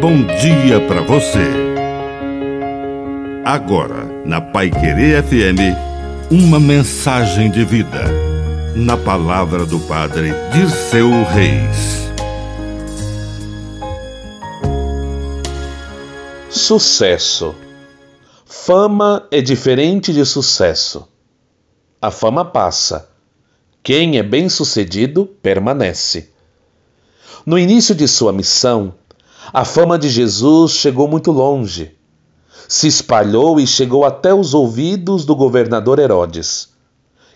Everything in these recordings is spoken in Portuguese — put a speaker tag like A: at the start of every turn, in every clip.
A: bom dia para você. Agora, na Pai Querer FM, uma mensagem de vida. Na palavra do Padre Dirceu Reis.
B: Sucesso. Fama é diferente de sucesso. A fama passa. Quem é bem-sucedido permanece. No início de sua missão, a fama de Jesus chegou muito longe. Se espalhou e chegou até os ouvidos do governador Herodes,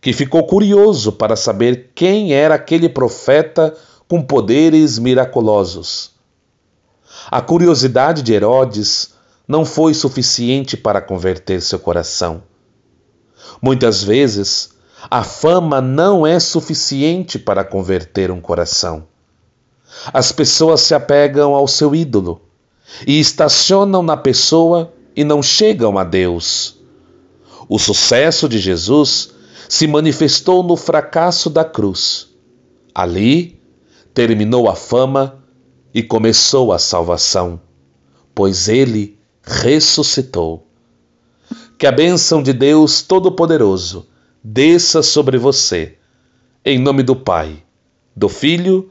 B: que ficou curioso para saber quem era aquele profeta com poderes miraculosos. A curiosidade de Herodes não foi suficiente para converter seu coração. Muitas vezes, a fama não é suficiente para converter um coração. As pessoas se apegam ao seu ídolo e estacionam na pessoa e não chegam a Deus. O sucesso de Jesus se manifestou no fracasso da cruz. Ali terminou a fama e começou a salvação, pois ele ressuscitou. Que a bênção de Deus Todo-Poderoso desça sobre você, em nome do Pai, do Filho